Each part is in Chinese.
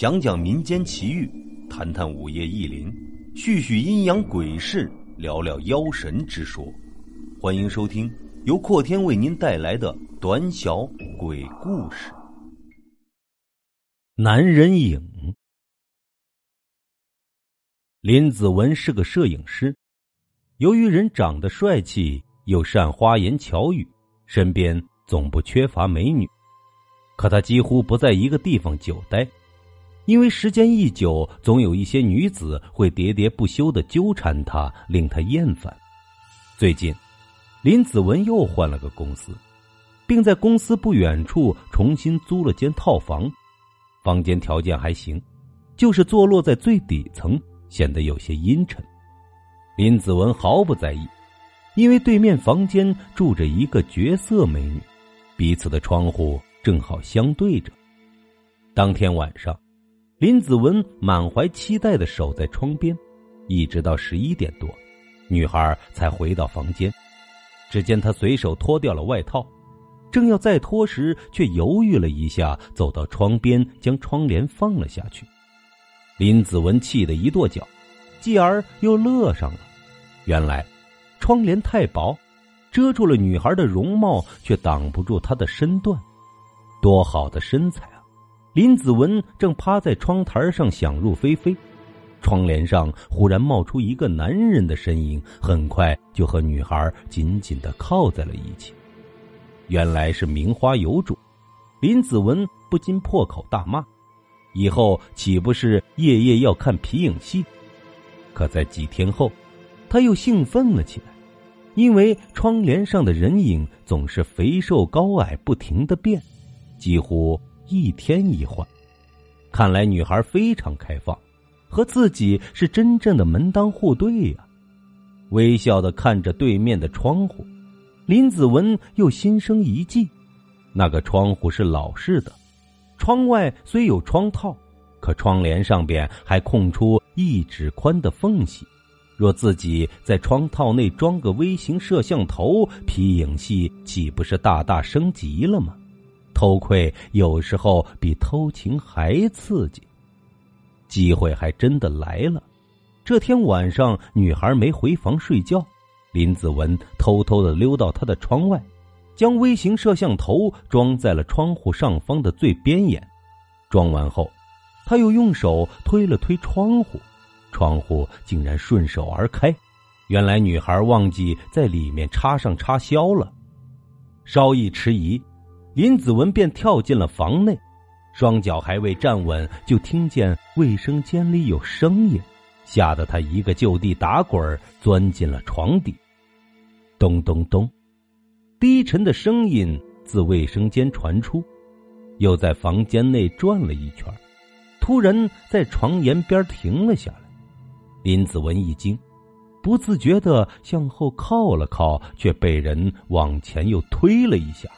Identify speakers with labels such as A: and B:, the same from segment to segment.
A: 讲讲民间奇遇，谈谈午夜异灵，叙叙阴阳鬼事，聊聊妖神之说。欢迎收听由阔天为您带来的短小鬼故事。
B: 男人影。林子文是个摄影师，由于人长得帅气，又善花言巧语，身边总不缺乏美女。可他几乎不在一个地方久待，因为时间一久，总有一些女子会喋喋不休的纠缠他，令他厌烦。最近，林子文又换了个公司，并在公司不远处重新租了间套房，房间条件还行，就是坐落在最底层，显得有些阴沉。林子文毫不在意，因为对面房间住着一个绝色美女，彼此的窗户。正好相对着。当天晚上，林子文满怀期待的守在窗边，一直到十一点多，女孩才回到房间。只见她随手脱掉了外套，正要再脱时，却犹豫了一下，走到窗边，将窗帘放了下去。林子文气得一跺脚，继而又乐上了。原来，窗帘太薄，遮住了女孩的容貌，却挡不住她的身段。多好的身材啊！林子文正趴在窗台上想入非非，窗帘上忽然冒出一个男人的身影，很快就和女孩紧紧的靠在了一起。原来是名花有主，林子文不禁破口大骂：“以后岂不是夜夜要看皮影戏？”可在几天后，他又兴奋了起来，因为窗帘上的人影总是肥瘦高矮不停的变。几乎一天一换，看来女孩非常开放，和自己是真正的门当户对呀。微笑的看着对面的窗户，林子文又心生一计。那个窗户是老式的，窗外虽有窗套，可窗帘上边还空出一指宽的缝隙。若自己在窗套内装个微型摄像头，皮影戏岂不是大大升级了吗？偷窥有时候比偷情还刺激，机会还真的来了。这天晚上，女孩没回房睡觉，林子文偷偷的溜到她的窗外，将微型摄像头装在了窗户上方的最边沿。装完后，他又用手推了推窗户，窗户竟然顺手而开。原来女孩忘记在里面插上插销了，稍一迟疑。林子文便跳进了房内，双脚还未站稳，就听见卫生间里有声音，吓得他一个就地打滚，钻进了床底。咚咚咚，低沉的声音自卫生间传出，又在房间内转了一圈，突然在床沿边停了下来。林子文一惊，不自觉的向后靠了靠，却被人往前又推了一下。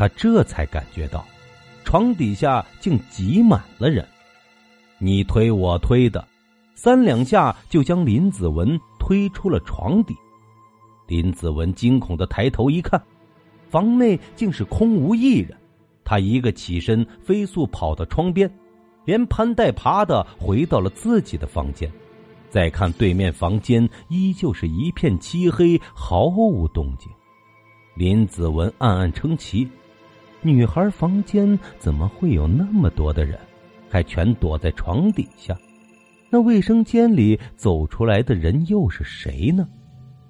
B: 他这才感觉到，床底下竟挤满了人，你推我推的，三两下就将林子文推出了床底。林子文惊恐的抬头一看，房内竟是空无一人。他一个起身，飞速跑到窗边，连攀带爬的回到了自己的房间。再看对面房间，依旧是一片漆黑，毫无动静。林子文暗暗称奇。女孩房间怎么会有那么多的人，还全躲在床底下？那卫生间里走出来的人又是谁呢？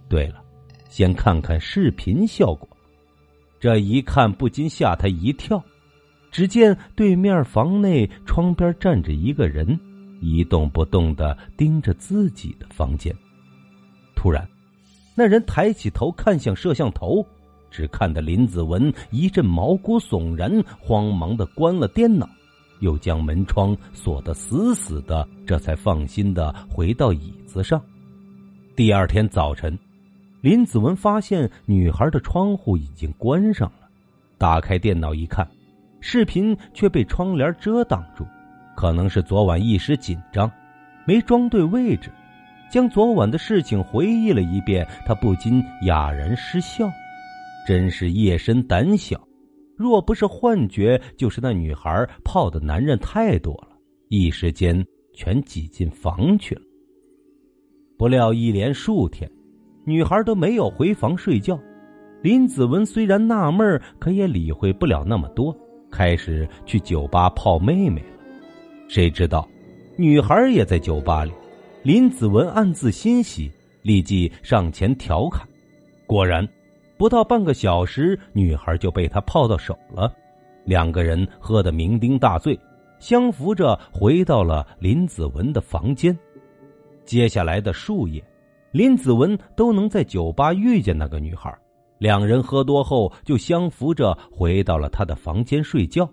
B: 对了，先看看视频效果。这一看不禁吓他一跳。只见对面房内窗边站着一个人，一动不动的盯着自己的房间。突然，那人抬起头看向摄像头。只看得林子文一阵毛骨悚然，慌忙的关了电脑，又将门窗锁得死死的，这才放心的回到椅子上。第二天早晨，林子文发现女孩的窗户已经关上了，打开电脑一看，视频却被窗帘遮挡住，可能是昨晚一时紧张，没装对位置，将昨晚的事情回忆了一遍，他不禁哑然失笑。真是夜深胆小，若不是幻觉，就是那女孩泡的男人太多了，一时间全挤进房去了。不料一连数天，女孩都没有回房睡觉。林子文虽然纳闷可也理会不了那么多，开始去酒吧泡妹妹了。谁知道，女孩也在酒吧里。林子文暗自欣喜，立即上前调侃。果然，不到半个小时，女孩就被他泡到手了。两个人喝得酩酊大醉，相扶着回到了林子文的房间。接下来的数夜，林子文都能在酒吧遇见那个女孩。两人喝多后，就相扶着回到了他的房间睡觉。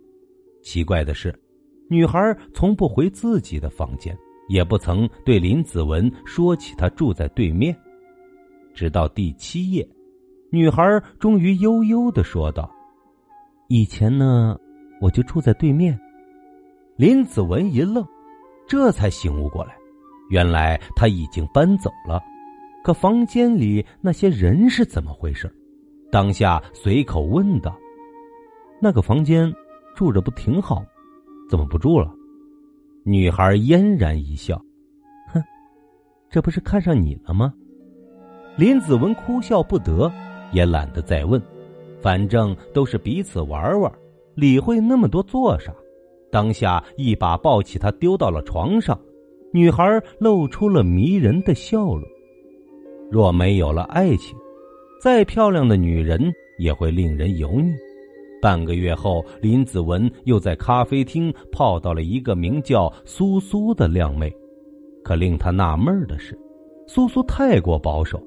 B: 奇怪的是，女孩从不回自己的房间，也不曾对林子文说起她住在对面。直到第七夜，女孩终于悠悠的说道：“以前呢，我就住在对面。”林子文一愣，这才醒悟过来，原来他已经搬走了。可房间里那些人是怎么回事？当下随口问道：“那个房间住着不挺好，怎么不住了？”女孩嫣然一笑：“哼，这不是看上你了吗？”林子文哭笑不得，也懒得再问，反正都是彼此玩玩，理会那么多做啥？当下一把抱起她，丢到了床上。女孩露出了迷人的笑容。若没有了爱情。再漂亮的女人也会令人油腻。半个月后，林子文又在咖啡厅泡到了一个名叫苏苏的靓妹。可令他纳闷的是，苏苏太过保守，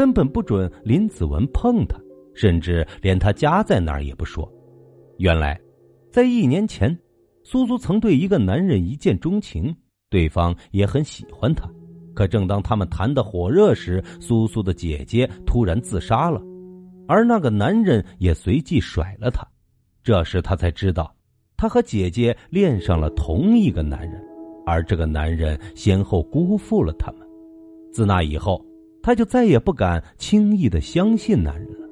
B: 根本不准林子文碰她，甚至连他家在哪儿也不说。原来，在一年前，苏苏曾对一个男人一见钟情，对方也很喜欢他。可正当他们谈得火热时，苏苏的姐姐突然自杀了，而那个男人也随即甩了她。这时他才知道，他和姐姐恋上了同一个男人，而这个男人先后辜负了他们。自那以后，他就再也不敢轻易的相信男人了。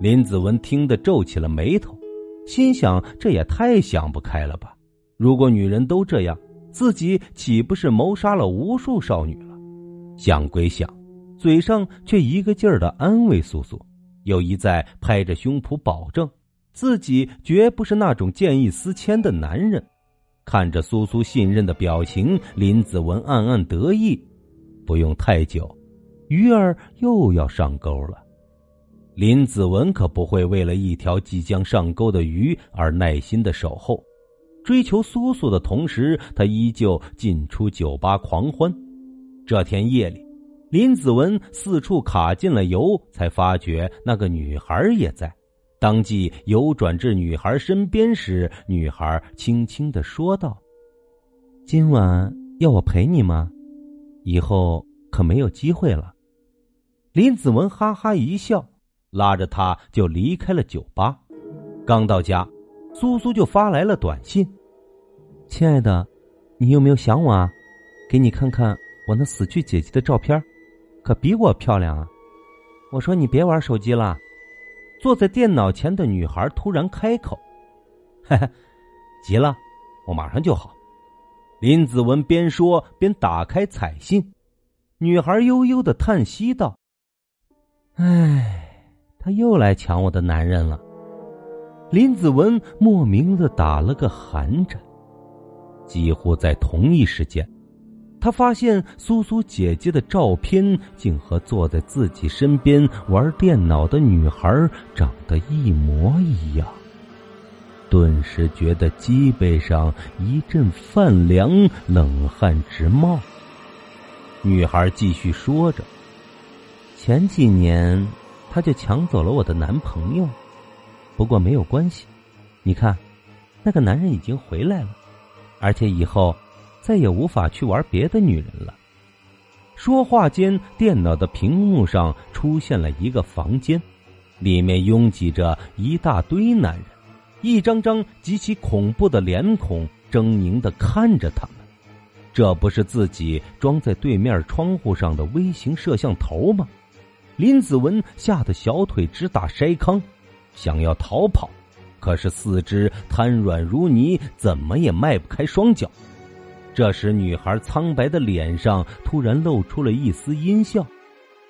B: 林子文听得皱起了眉头，心想：这也太想不开了吧！如果女人都这样。自己岂不是谋杀了无数少女了？想归想，嘴上却一个劲儿的安慰苏苏，又一再拍着胸脯保证自己绝不是那种见异思迁的男人。看着苏苏信任的表情，林子文暗暗得意。不用太久，鱼儿又要上钩了。林子文可不会为了一条即将上钩的鱼而耐心的守候。追求苏苏的同时，他依旧进出酒吧狂欢。这天夜里，林子文四处卡进了油，才发觉那个女孩也在。当即油转至女孩身边时，女孩轻轻的说道：“今晚要我陪你吗？以后可没有机会了。”林子文哈哈一笑，拉着她就离开了酒吧。刚到家。苏苏就发来了短信：“亲爱的，你有没有想我啊？给你看看我那死去姐姐的照片，可比我漂亮啊！”我说：“你别玩手机了。”坐在电脑前的女孩突然开口：“嘿嘿，急了，我马上就好。”林子文边说边打开彩信，女孩悠悠的叹息道：“唉，他又来抢我的男人了。”林子文莫名的打了个寒颤，几乎在同一时间，他发现苏苏姐姐的照片竟和坐在自己身边玩电脑的女孩长得一模一样，顿时觉得脊背上一阵泛凉，冷汗直冒。女孩继续说着：“前几年，他就抢走了我的男朋友。”不过没有关系，你看，那个男人已经回来了，而且以后再也无法去玩别的女人了。说话间，电脑的屏幕上出现了一个房间，里面拥挤着一大堆男人，一张张极其恐怖的脸孔狰狞的看着他们。这不是自己装在对面窗户上的微型摄像头吗？林子文吓得小腿直打筛糠。想要逃跑，可是四肢瘫软如泥，怎么也迈不开双脚。这时，女孩苍白的脸上突然露出了一丝阴笑，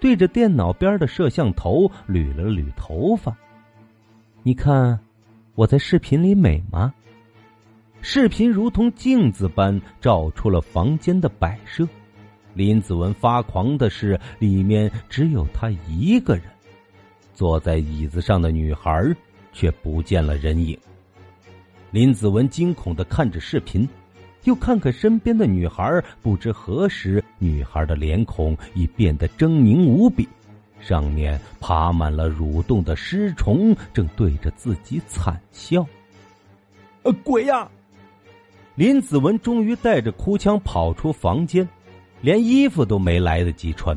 B: 对着电脑边的摄像头捋了捋头发。你看，我在视频里美吗？视频如同镜子般照出了房间的摆设。林子文发狂的是，里面只有他一个人。坐在椅子上的女孩却不见了人影。林子文惊恐的看着视频。又看看身边的女孩，不知何时，女孩的脸孔已变得狰狞无比，上面爬满了蠕动的尸虫，正对着自己惨笑。呃，鬼呀！林子文终于带着哭腔跑出房间，连衣服都没来得及穿。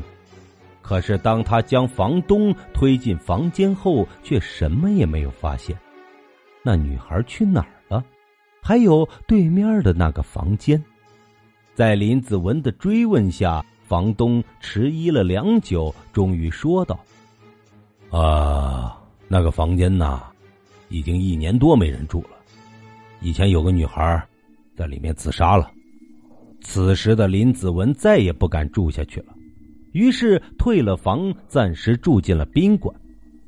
B: 可是当他将房东推进房间后，却什么也没有发现。那女孩去哪儿了？还有对面的那个房间，在林子文的追问下，房东迟疑了良久，终于说道：“啊，那个房间呐，已经一年多没人住了。以前有个女孩在里面自杀了。”此时的林子文再也不敢住下去了，于是退了房，暂时住进了宾馆。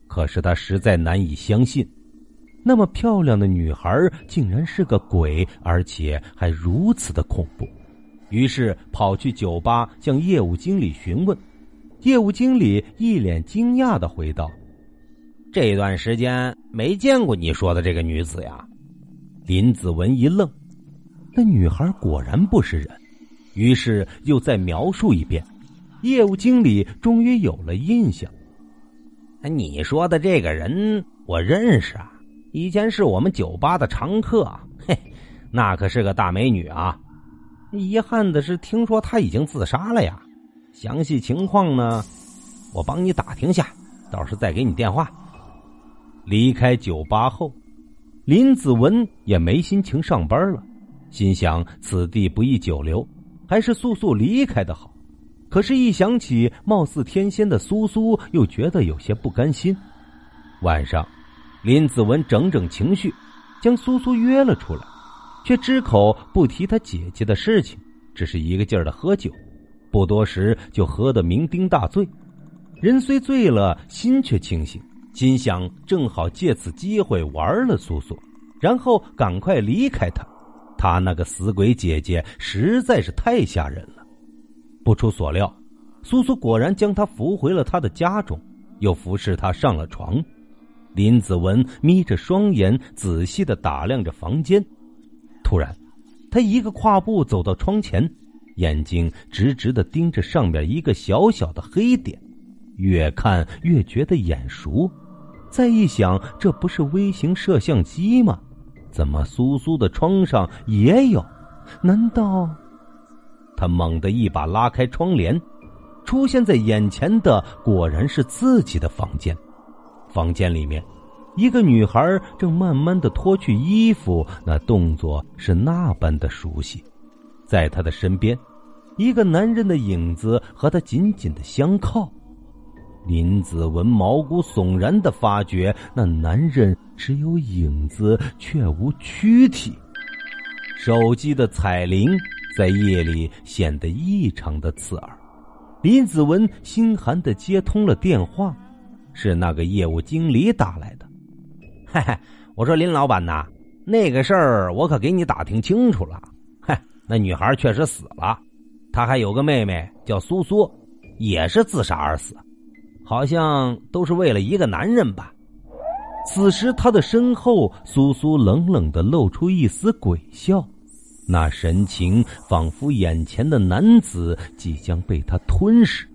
B: 可是他实在难以相信。那么漂亮的女孩竟然是个鬼，而且还如此的恐怖。于是跑去酒吧向业务经理询问，业务经理一脸惊讶的回道：“这段时间没见过你说的这个女子呀。”林子文一愣，那女孩果然不是人，于是又再描述一遍。业务经理终于有了印象：“你说的这个人，我认识啊。”以前是我们酒吧的常客，嘿，那可是个大美女啊！遗憾的是，听说她已经自杀了呀。详细情况呢，我帮你打听下，到时再给你电话。离开酒吧后，林子文也没心情上班了，心想此地不宜久留，还是速速离开的好。可是，一想起貌似天仙的苏苏，又觉得有些不甘心。晚上。林子文整整情绪，将苏苏约了出来，却只口不提他姐姐的事情，只是一个劲儿的喝酒，不多时就喝得酩酊大醉。人虽醉了，心却清醒，心想正好借此机会玩了苏苏，然后赶快离开他。他那个死鬼姐姐实在是太吓人了。不出所料，苏苏果然将他扶回了他的家中，又服侍他上了床。林子文眯着双眼，仔细的打量着房间。突然，他一个跨步走到窗前，眼睛直直的盯着上面一个小小的黑点，越看越觉得眼熟。再一想，这不是微型摄像机吗？怎么苏苏的窗上也有？难道……他猛地一把拉开窗帘，出现在眼前的果然是自己的房间。房间里面，一个女孩正慢慢的脱去衣服，那动作是那般的熟悉。在她的身边，一个男人的影子和她紧紧的相靠。林子文毛骨悚然的发觉，那男人只有影子，却无躯体。手机的彩铃在夜里显得异常的刺耳。林子文心寒的接通了电话。是那个业务经理打来的，嘿嘿，我说林老板呐，那个事儿我可给你打听清楚了，嗨，那女孩确实死了，她还有个妹妹叫苏苏，也是自杀而死，好像都是为了一个男人吧。此时他的身后，苏苏冷冷的露出一丝鬼笑，那神情仿佛眼前的男子即将被他吞噬。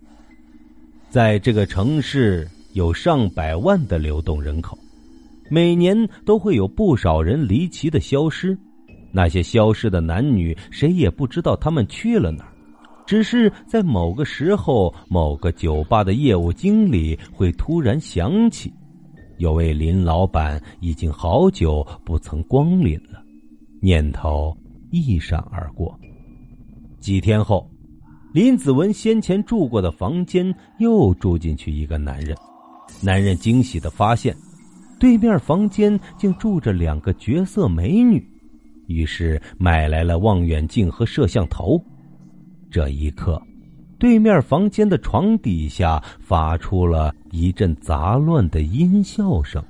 B: 在这个城市。有上百万的流动人口，每年都会有不少人离奇的消失。那些消失的男女，谁也不知道他们去了哪儿。只是在某个时候，某个酒吧的业务经理会突然想起，有位林老板已经好久不曾光临了，念头一闪而过。几天后，林子文先前住过的房间又住进去一个男人。男人惊喜的发现，对面房间竟住着两个绝色美女。于是买来了望远镜和摄像头。这一刻，对面房间的床底下发出了一阵杂乱的音笑声，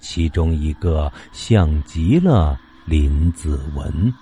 B: 其中一个像极了林子文。